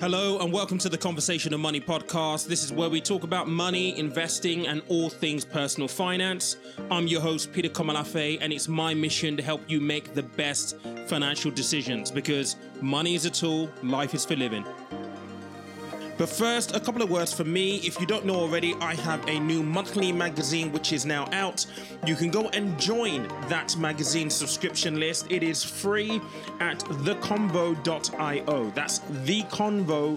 Hello, and welcome to the Conversation of Money podcast. This is where we talk about money, investing, and all things personal finance. I'm your host, Peter Komolafe, and it's my mission to help you make the best financial decisions because money is a tool, life is for living. But first, a couple of words for me. If you don't know already, I have a new monthly magazine which is now out. You can go and join that magazine subscription list. It is free at theconvo.io. That's theconvo.io.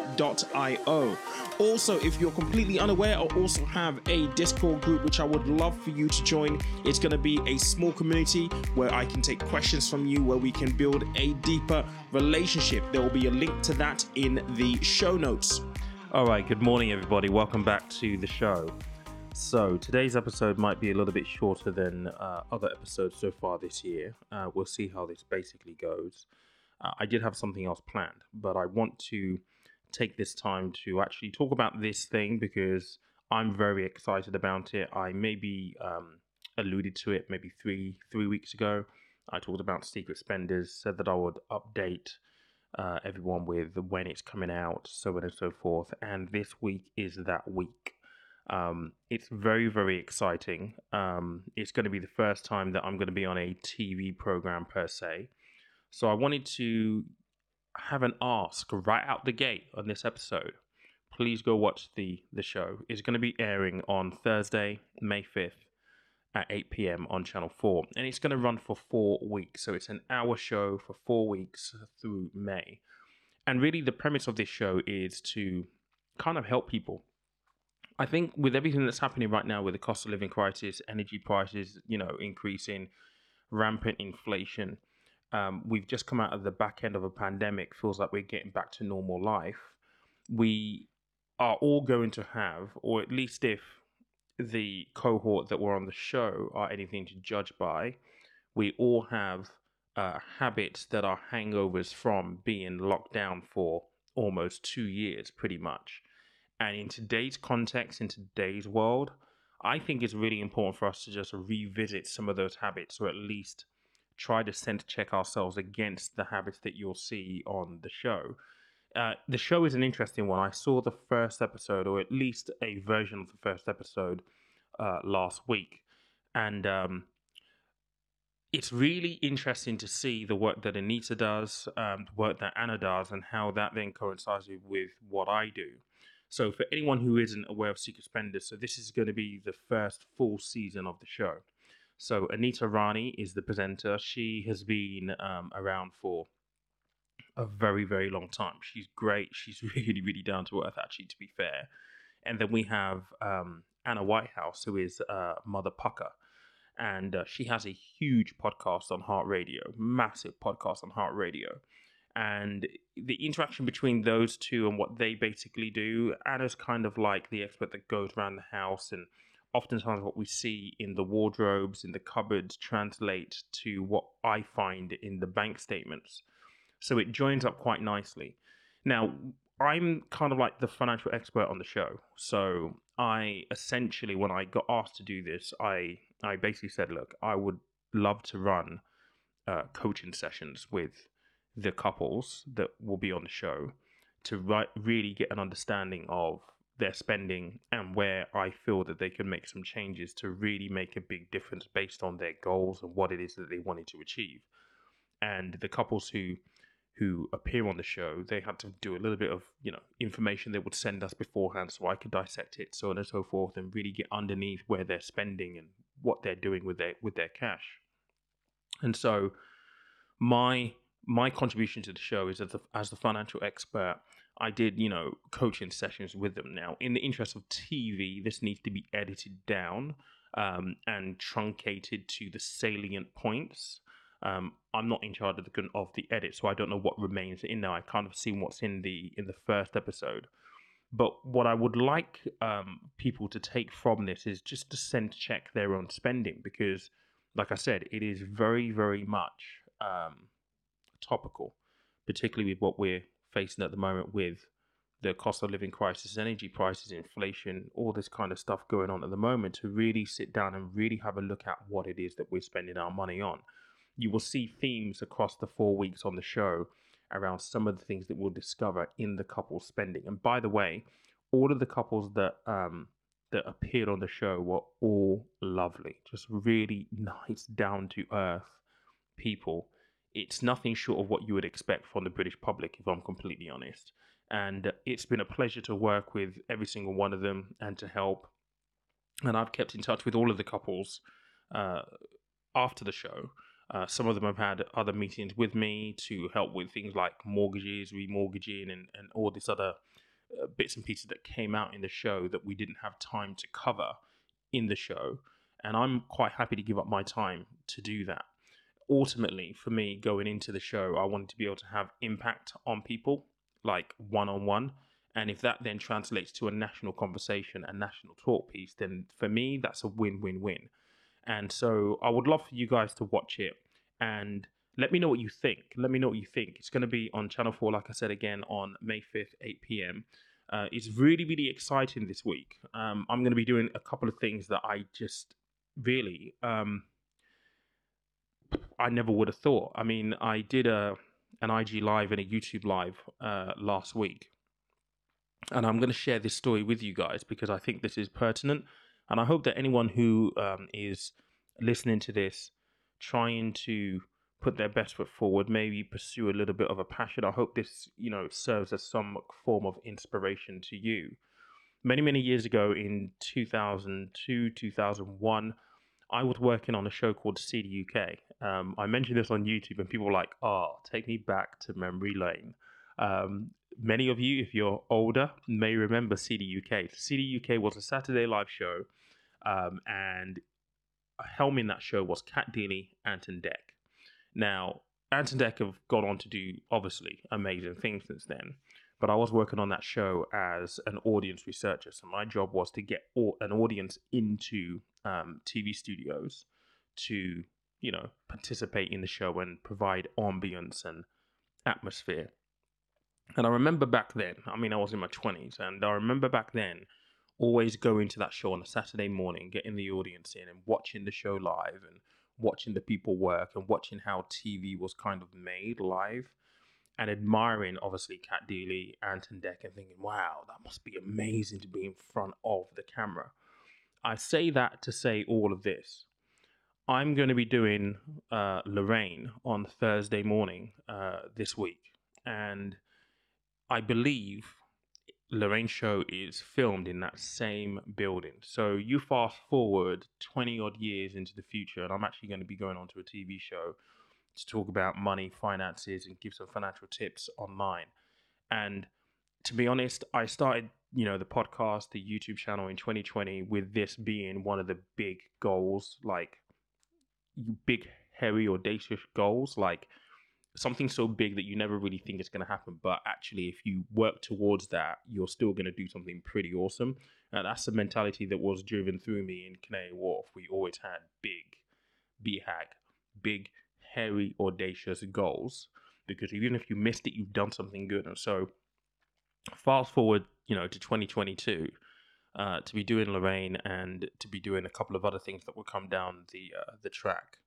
Also, if you're completely unaware, I also have a Discord group which I would love for you to join. It's going to be a small community where I can take questions from you, where we can build a deeper relationship. There will be a link to that in the show notes. All right, good morning, everybody. Welcome back to the show. So, today's episode might be a little bit shorter than uh, other episodes so far this year. Uh, we'll see how this basically goes. Uh, I did have something else planned, but I want to take this time to actually talk about this thing because I'm very excited about it. I maybe um, alluded to it maybe three three weeks ago. I talked about secret spenders, said that I would update uh, everyone with when it's coming out, so on and so forth. And this week is that week. Um, it's very, very exciting. Um, it's going to be the first time that I'm going to be on a TV program per se. So I wanted to have an ask right out the gate on this episode. Please go watch the the show. It's going to be airing on Thursday, May 5th at 8 p.m. on Channel 4. And it's going to run for four weeks. So it's an hour show for four weeks through May. And really, the premise of this show is to kind of help people. I think with everything that's happening right now with the cost of living crisis, energy prices, you know, increasing, rampant inflation, um, we've just come out of the back end of a pandemic. Feels like we're getting back to normal life. We are all going to have, or at least if the cohort that were on the show are anything to judge by, we all have uh, habits that are hangovers from being locked down for almost two years, pretty much. And in today's context, in today's world, I think it's really important for us to just revisit some of those habits, or at least try to sense check ourselves against the habits that you'll see on the show. Uh, the show is an interesting one. I saw the first episode, or at least a version of the first episode, uh, last week, and um, it's really interesting to see the work that Anita does, um, the work that Anna does, and how that then coincides with what I do. So, for anyone who isn't aware of Secret Spenders, so this is going to be the first full season of the show. So, Anita Rani is the presenter. She has been um, around for a very, very long time. She's great. She's really, really down to earth, actually, to be fair. And then we have um, Anna Whitehouse, who is uh, Mother Pukka. And uh, she has a huge podcast on Heart Radio, massive podcast on Heart Radio. And the interaction between those two and what they basically do, Anna's kind of like the expert that goes around the house and oftentimes what we see in the wardrobes in the cupboards translate to what I find in the bank statements. So it joins up quite nicely. Now, I'm kind of like the financial expert on the show. So I essentially, when I got asked to do this, I I basically said, look, I would love to run uh, coaching sessions with the couples that will be on the show to really get an understanding of their spending and where I feel that they can make some changes to really make a big difference based on their goals and what it is that they wanted to achieve. And the couples who who appear on the show, they had to do a little bit of, you know, information they would send us beforehand so I could dissect it, so on and so forth, and really get underneath where they're spending and what they're doing with their with their cash. And so my my contribution to the show is as the, as the financial expert, I did, you know, coaching sessions with them. Now, in the interest of TV, this needs to be edited down um, and truncated to the salient points. Um, I'm not in charge of the of the edit, so I don't know what remains in there. I kind of seen what's in the in the first episode. But what I would like um, people to take from this is just to sense check their own spending because, like I said, it is very, very much um, topical, particularly with what we're facing at the moment with the cost of living crisis, energy prices, inflation, all this kind of stuff going on at the moment. To really sit down and really have a look at what it is that we're spending our money on you will see themes across the four weeks on the show around some of the things that we'll discover in the couple's spending. And by the way, all of the couples that um, that appeared on the show were all lovely, just really nice, down to earth people. It's nothing short of what you would expect from the British public, if I'm completely honest. And it's been a pleasure to work with every single one of them and to help. And I've kept in touch with all of the couples uh, after the show. Uh, some of them have had other meetings with me to help with things like mortgages, remortgaging, and, and all this other uh, bits and pieces that came out in the show that we didn't have time to cover in the show. And I'm quite happy to give up my time to do that. Ultimately, for me, going into the show, I wanted to be able to have impact on people, like one on one. And if that then translates to a national conversation, a national talk piece, then for me, that's a win win win. And so I would love for you guys to watch it and let me know what you think. Let me know what you think. It's going to be on Channel 4, like I said again, on May 5th, 8 p.m. Uh, it's really, really exciting this week. Um, I'm going to be doing a couple of things that I just really, um, I never would have thought. I mean, I did a an IG live and a YouTube live uh, last week, and I'm going to share this story with you guys because I think this is pertinent, and I hope that anyone who um, is listening to this, trying to put their best foot forward, maybe pursue a little bit of a passion. I hope this, you know, serves as some form of inspiration to you. Many, many years ago in 2002, 2001, I was working on a show called CD UK. Um, I mentioned this on YouTube, and people were like, oh, take me back to memory lane. Um, many of you, if you're older, may remember CD UK. CD UK was a Saturday live show, um, and helming that show was Cat Deeley, Ant and Dec. Now, Ant and Dec have gone on to do obviously amazing things since then. But I was working on that show as an audience researcher, so my job was to get an audience into um, TV studios to, you know, participate in the show and provide ambience and atmosphere. And I remember back then, I mean, I was in my 20s, and I remember back then always going to that show on a Saturday morning, getting the audience in and watching the show live and watching the people work and watching how TV was kind of made live and admiring obviously Cat Deeley, Ant and Dec, and thinking, wow, that must be amazing to be in front of the camera. I say that to say all of this. I'm going to be doing uh, Lorraine on Thursday morning uh, this week, and I believe Lorraine show is filmed in that same building. So you fast forward 20 odd years into the future, and I'm actually going to be going on to a TV show to talk about money, finances, and give some financial tips online. And to be honest, I started, you know, the podcast, the YouTube channel in 2020 with this being one of the big goals, like big, hairy, audacious goals, like something so big that you never really think it's going to happen. But actually, if you work towards that, you're still going to do something pretty awesome. And that's the mentality that was driven through me in Canary Wharf. We always had big, BHAG, big, hairy, audacious goals. Because even if you missed it, you've done something good. And so, fast forward, you know, to 2022. Uh, to be doing Lorraine and to be doing a couple of other things that will come down the uh, the track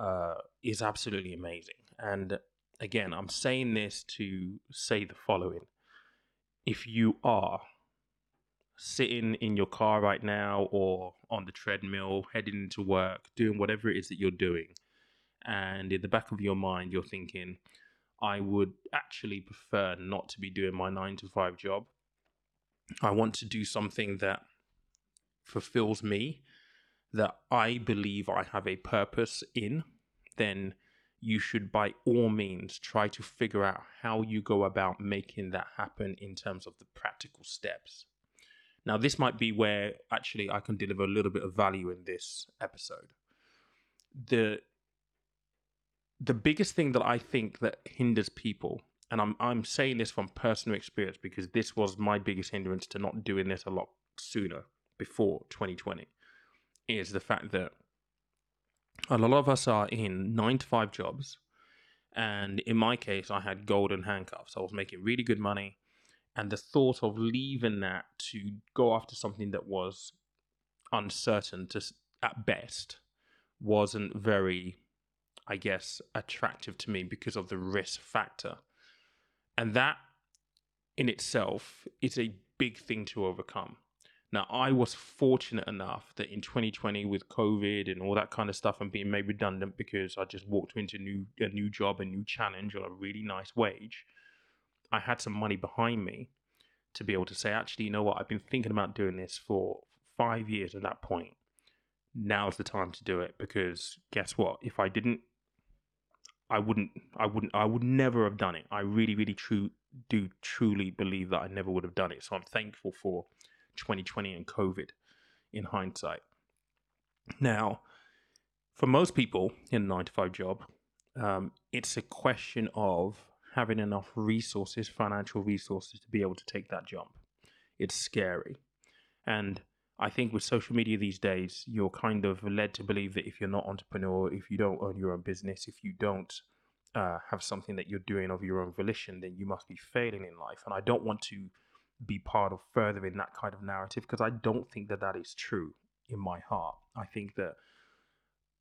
uh, is absolutely amazing. And again, I'm saying this to say the following. If you are sitting in your car right now or on the treadmill, heading into work, doing whatever it is that you're doing, and in the back of your mind, you're thinking, I would actually prefer not to be doing my nine to five job. I want to do something that fulfills me, that I believe I have a purpose in, then you should by all means try to figure out how you go about making that happen in terms of the practical steps. Now, this might be where actually I can deliver a little bit of value in this episode. The the biggest thing that I think that hinders people, and I'm I'm saying this from personal experience because this was my biggest hindrance to not doing this a lot sooner before 2020, is the fact that a lot of us are in nine to five jobs. And in my case, I had golden handcuffs. I was making really good money. And the thought of leaving that to go after something that was uncertain to, at best wasn't very, I guess, attractive to me because of the risk factor. And that in itself is a big thing to overcome. Now, I was fortunate enough that in 2020, with COVID and all that kind of stuff, and being made redundant because I just walked into a new a new job, a new challenge on a really nice wage, I had some money behind me to be able to say, actually, you know what? I've been thinking about doing this for five years at that point. Now's the time to do it because guess what? If I didn't, I wouldn't, I wouldn't, I would never have done it. I really, really true do truly believe that I never would have done it. So I'm thankful for 2020 and COVID in hindsight. Now, for most people in a nine to five job, um, it's a question of having enough resources, financial resources, to be able to take that jump. It's scary. And I think with social media these days, you're kind of led to believe that if you're not entrepreneur, if you don't own your own business, if you don't uh, have something that you're doing of your own volition, then you must be failing in life. And I don't want to be part of furthering that kind of narrative because I don't think that that is true in my heart. I think that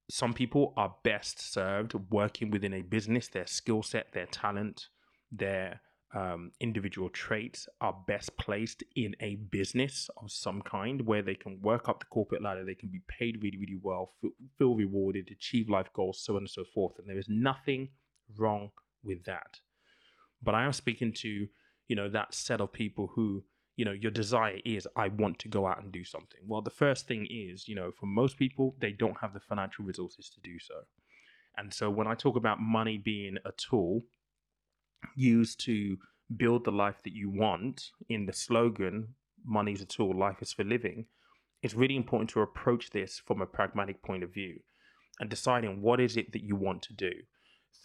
some people are best served working within a business, their skill set, their talent, their um, individual traits are best placed in a business of some kind where they can work up the corporate ladder, they can be paid really, really well, feel, feel rewarded, achieve life goals, so on and so forth. And there is nothing wrong with that. But I am speaking to you know that set of people who you know your desire is i want to go out and do something. Well the first thing is you know for most people they don't have the financial resources to do so. And so when i talk about money being a tool used to build the life that you want in the slogan money is a tool life is for living it's really important to approach this from a pragmatic point of view and deciding what is it that you want to do.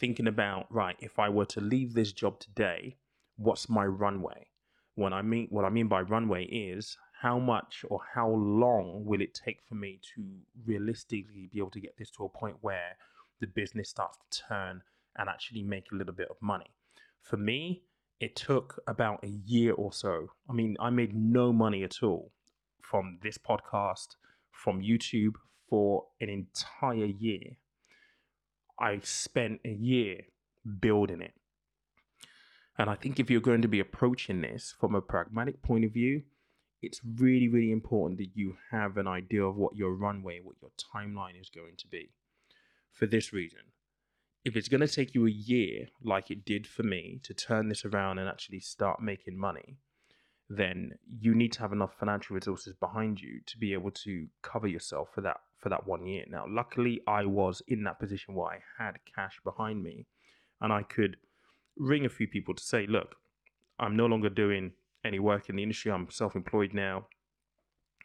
Thinking about right if i were to leave this job today what's my runway? When I mean what I mean by runway is how much or how long will it take for me to realistically be able to get this to a point where the business starts to turn and actually make a little bit of money. For me, it took about a year or so. I mean, I made no money at all from this podcast, from YouTube for an entire year. I spent a year building it. And I think if you're going to be approaching this from a pragmatic point of view, it's really, really important that you have an idea of what your runway, what your timeline is going to be. For this reason, if it's going to take you a year, like it did for me, to turn this around and actually start making money, then you need to have enough financial resources behind you to be able to cover yourself for that for that one year. Now, luckily, I was in that position where I had cash behind me, and I could ring a few people to say, look, I'm no longer doing any work in the industry. I'm self-employed now.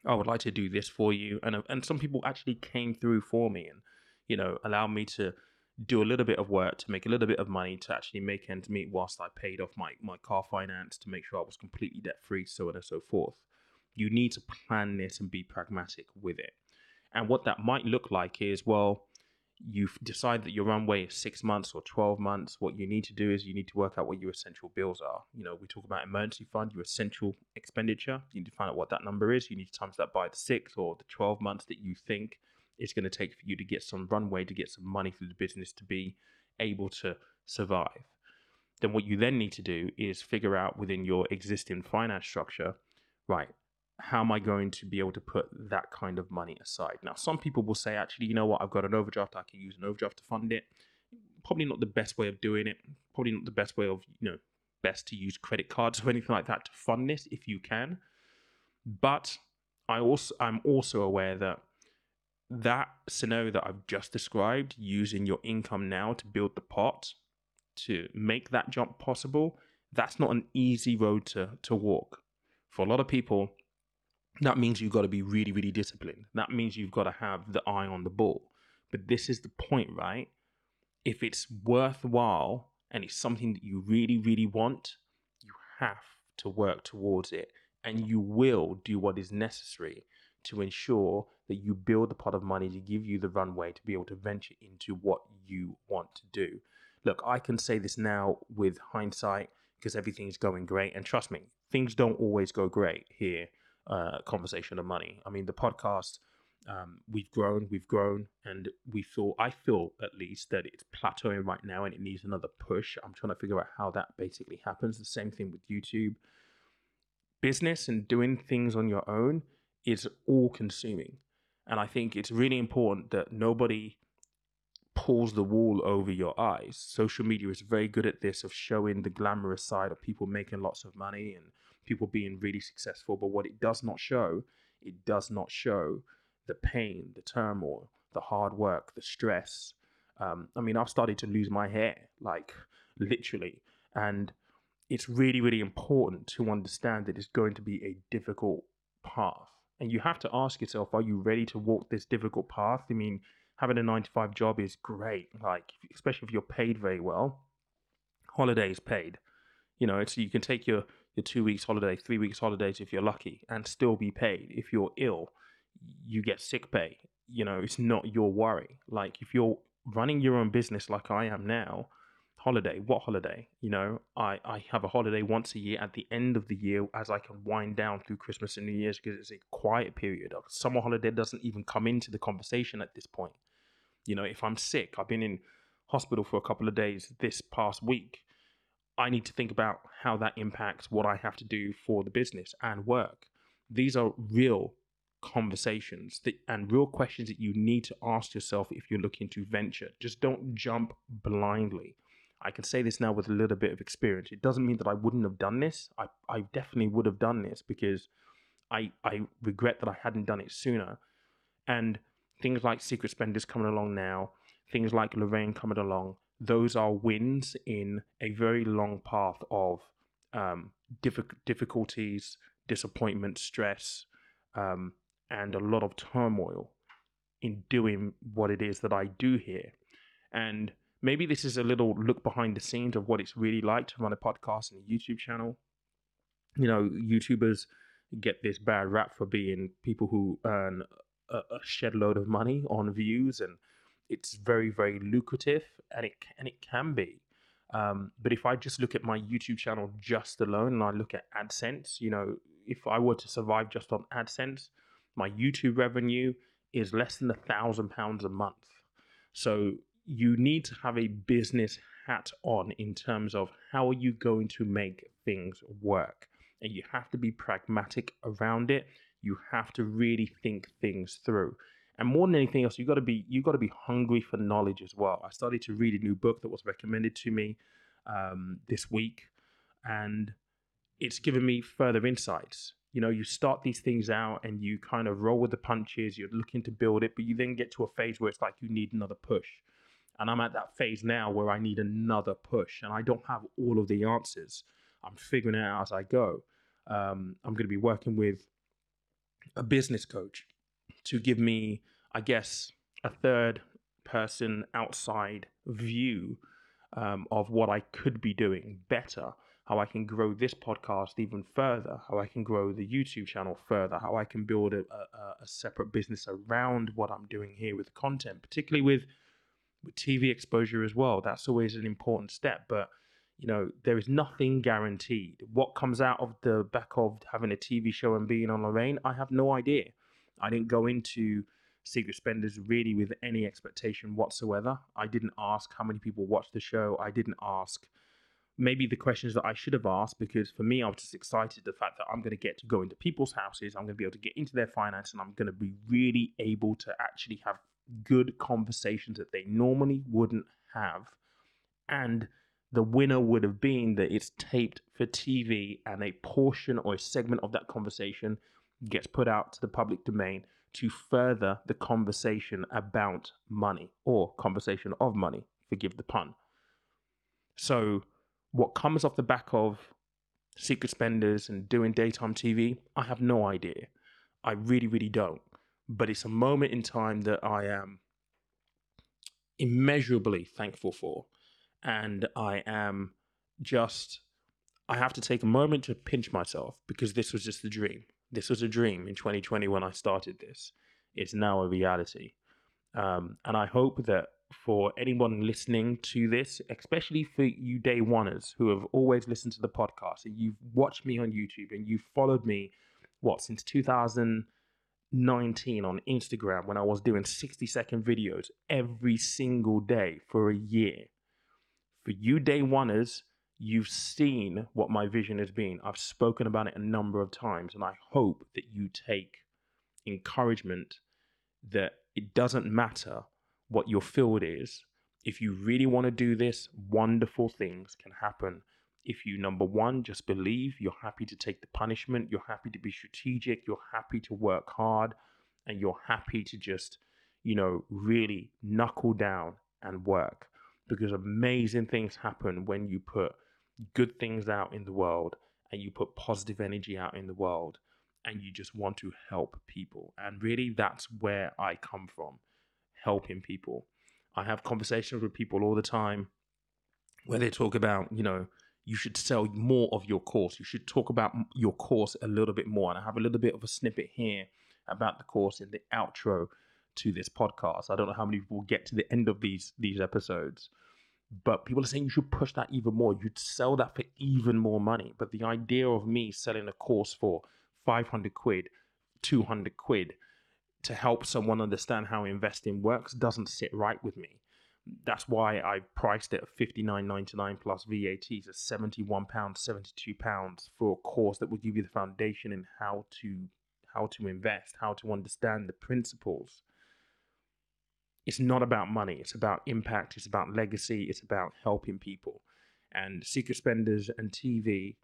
I would like to do this for you, and and some people actually came through for me and you know allowed me to do a little bit of work to make a little bit of money to actually make ends meet whilst I paid off my my car finance to make sure I was completely debt free, so on and so forth. You need to plan this and be pragmatic with it. And what that might look like is well, you decide that your runway is six months or 12 months, what you need to do is you need to work out what your essential bills are. You know, we talk about emergency fund, your essential expenditure. You need to find out what that number is. You need to times that by the six or the 12 months that you think it's going to take for you to get some runway, to get some money through the business to be able to survive. Then what you then need to do is figure out within your existing finance structure, right, how am I going to be able to put that kind of money aside? Now, some people will say, actually, you know what, I've got an overdraft, I can use an overdraft to fund it. Probably not the best way of doing it. Probably not the best way of, you know, best to use credit cards or anything like that to fund this if you can. But I also I'm also aware that that scenario that I've just described, using your income now to build the pot to make that jump possible, that's not an easy road to to walk. For a lot of people, that means you've got to be really, really disciplined. That means you've got to have the eye on the ball. But this is the point, right? If it's worthwhile and it's something that you really, really want, you have to work towards it. And you will do what is necessary to ensure that you build the pot of money to give you the runway to be able to venture into what you want to do. Look, I can say this now with hindsight because everything's going great. And trust me, things don't always go great here uh, conversation of money. I mean, the podcast Um, we've grown, we've grown, and we feel, I feel at least that it's plateauing right now and it needs another push. I'm trying to figure out how that basically happens. The same thing with YouTube. Business and doing things on your own is all consuming. And I think it's really important that nobody pulls the wool over your eyes. Social media is very good at this of showing the glamorous side of people making lots of money and people being really successful. But what it does not show, it does not show the pain, the turmoil, the hard work, the stress. Um, I mean, I've started to lose my hair, like literally. And it's really, really important to understand that it's going to be a difficult path. And you have to ask yourself, are you ready to walk this difficult path? I mean, having a nine to five job is great, like, especially if you're paid very well. Holidays paid. You know, it's you can take your, your two weeks holiday, three weeks holidays if you're lucky, and still be paid. If you're ill, you get sick pay. You know, it's not your worry. Like if you're running your own business like I am now, holiday, what holiday? You know, I, I have a holiday once a year at the end of the year as I can wind down through Christmas and New Year's because it's a quiet period. Of summer holiday doesn't even come into the conversation at this point. You know, if I'm sick, I've been in hospital for a couple of days this past week. I need to think about how that impacts what I have to do for the business and work. These are real conversations that, and real questions that you need to ask yourself if you're looking to venture. Just don't jump blindly. I can say this now with a little bit of experience. It doesn't mean that I wouldn't have done this. I, I definitely would have done this because I, I regret that I hadn't done it sooner. And things like Secret Spenders coming along now, things like Lorraine coming along, those are wins in a very long path of um, diff- difficulties, disappointment, stress, um, and a lot of turmoil in doing what it is that I do here. And maybe this is a little look behind the scenes of what it's really like to run a podcast and a YouTube channel. You know, YouTubers get this bad rap for being people who earn a, a shed load of money on views, and it's very, very lucrative, and it and it can be. Um, but if I just look at my YouTube channel just alone, and I look at AdSense, you know, if I were to survive just on AdSense, my YouTube revenue is less than a thousand pounds a month. So you need to have a business hat on in terms of how are you going to make things work. And you have to be pragmatic around it. You have to really think things through. And more than anything else, you got to be you got to be hungry for knowledge as well. I started to read a new book that was recommended to me um, this week, and it's given me further insights. You know you start these things out and you kind of roll with the punches you're looking to build it but you then get to a phase where it's like you need another push. And i'm at that phase now where i need another push and i don't have all of the answers. I'm figuring it out as i go. Um, i'm going to be working with a business coach to give me i guess a third person outside view um, of what i could be doing better how I can grow this podcast even further, how I can grow the YouTube channel further, how I can build a, a, a separate business around what I'm doing here with content, particularly with with TV exposure as well. That's always an important step, but you know there is nothing guaranteed. What comes out of the back of having a TV show and being on Lorraine, I have no idea. I didn't go into Secret Spenders really with any expectation whatsoever. I didn't ask how many people watched the show. I didn't ask maybe the questions that I should have asked because for me, I was just excited the fact that I'm going to get to go into people's houses, I'm going to be able to get into their finance, and I'm going to be really able to actually have good conversations that they normally wouldn't have. And the winner would have been that it's taped for TV and a portion or a segment of that conversation gets put out to the public domain to further the conversation about money or conversation of money, forgive the pun. So what comes off the back of secret spenders and doing daytime TV, I have no idea. I really, really don't. But it's a moment in time that I am immeasurably thankful for. And I am just, I have to take a moment to pinch myself because this was just a dream. This was a dream in 2020 when I started this. It's now a reality. Um, and I hope that for anyone listening to this, especially for you day oneers who have always listened to the podcast and you've watched me on YouTube and you've followed me, what, since 2019, on Instagram when I was doing 60 second videos every single day for a year. For you day oneers, you've seen what my vision has been. I've spoken about it a number of times, and I hope that you take encouragement that it doesn't matter what your field is. If you really want to do this, wonderful things can happen. If you, number one, just believe, you're happy to take the punishment, you're happy to be strategic, you're happy to work hard, and you're happy to just, you know, really knuckle down and work. Because amazing things happen when you put good things out in the world and you put positive energy out in the world and you just want to help people. And really, that's where I come from helping people. I have conversations with people all the time where they talk about, you know, you should sell more of your course. You should talk about your course a little bit more. And I have a little bit of a snippet here about the course in the outro to this podcast. I don't know how many will get to the end of these these episodes, but people are saying you should push that even more. You'd sell that for even more money. But the idea of me selling a course for 500 quid, 200 quid to help someone understand how investing works doesn't sit right with me. That's why I priced it at 59.99 plus VAT so 71 pounds, 72 pounds for a course that will give you the foundation in how to how to invest, how to understand the principles. It's not about money, it's about impact, it's about legacy, it's about helping people. And Secret Spenders and TV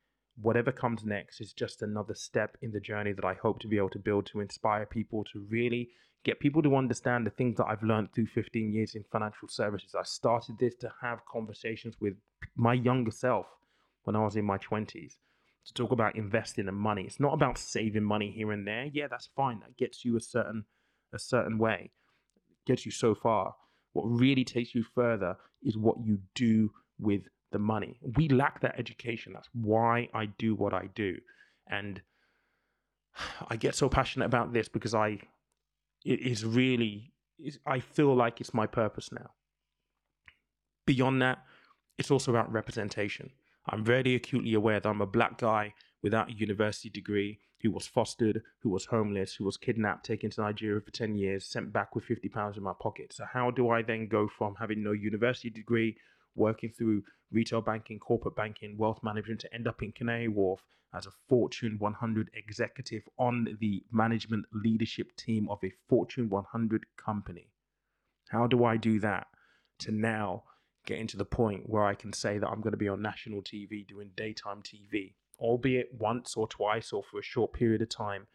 whatever comes next is just another step in the journey that I hope to be able to build to inspire people to really get people to understand the things that I've learned through 15 years in financial services. I started this to have conversations with my younger self when I was in my 20s to talk about investing and money. It's not about saving money here and there. Yeah, that's fine. That gets you a certain a certain way. Gets you so far. What really takes you further is what you do with the money. We lack that education. That's why I do what I do. And I get so passionate about this because I it is really I feel like it's my purpose now. Beyond that, it's also about representation. I'm very acutely aware that I'm a black guy without a university degree who was fostered, who was homeless, who was kidnapped, taken to Nigeria for 10 years, sent back with 50 pounds in my pocket. So, how do I then go from having no university degree, working through retail banking, corporate banking, wealth management to end up in Canary Wharf as a Fortune 100 executive on the management leadership team of a Fortune 100 company. How do I do that to now getting to the point where I can say that I'm going to be on national TV doing daytime TV, albeit once or twice or for a short period of time?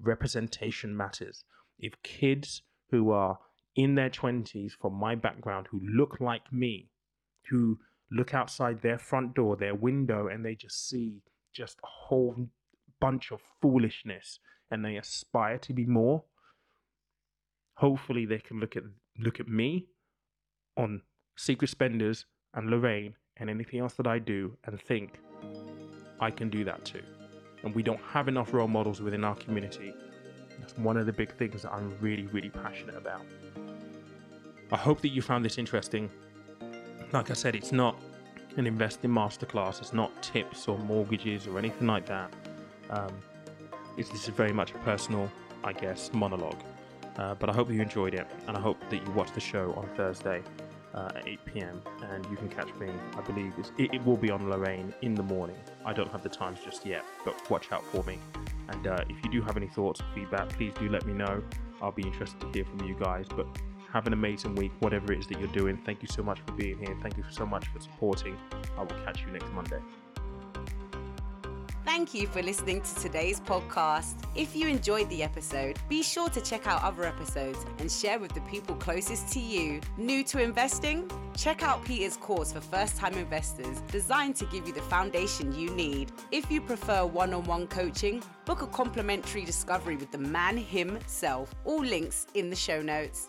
Representation matters. If kids who are in their 20s from my background who look like me who look outside their front door, their window, and they just see just a whole bunch of foolishness and they aspire to be more. Hopefully they can look at look at me on Secret Spenders and Lorraine and anything else that I do and think I can do that too. And we don't have enough role models within our community. That's one of the big things that I'm really, really passionate about. I hope that you found this interesting like I said, it's not an investing masterclass. It's not tips or mortgages or anything like that. Um, it's, this is very much a personal, I guess, monologue. Uh, but I hope you enjoyed it, and I hope that you watch the show on Thursday uh, at 8 p.m. And you can catch me, I believe, it, it, will be on Lorraine in the morning. I don't have the times just yet, but watch out for me. And uh, if you do have any thoughts or feedback, please do let me know. I'll be interested to hear from you guys. But have an amazing week, whatever it is that you're doing. Thank you so much for being here. Thank you so much for supporting. I will catch you next Monday. Thank you for listening to today's podcast. If you enjoyed the episode, be sure to check out other episodes and share with the people closest to you. New to investing? Check out Peter's course for first time investors, designed to give you the foundation you need. If you prefer one on one coaching, book a complimentary discovery with the man himself. All links in the show notes.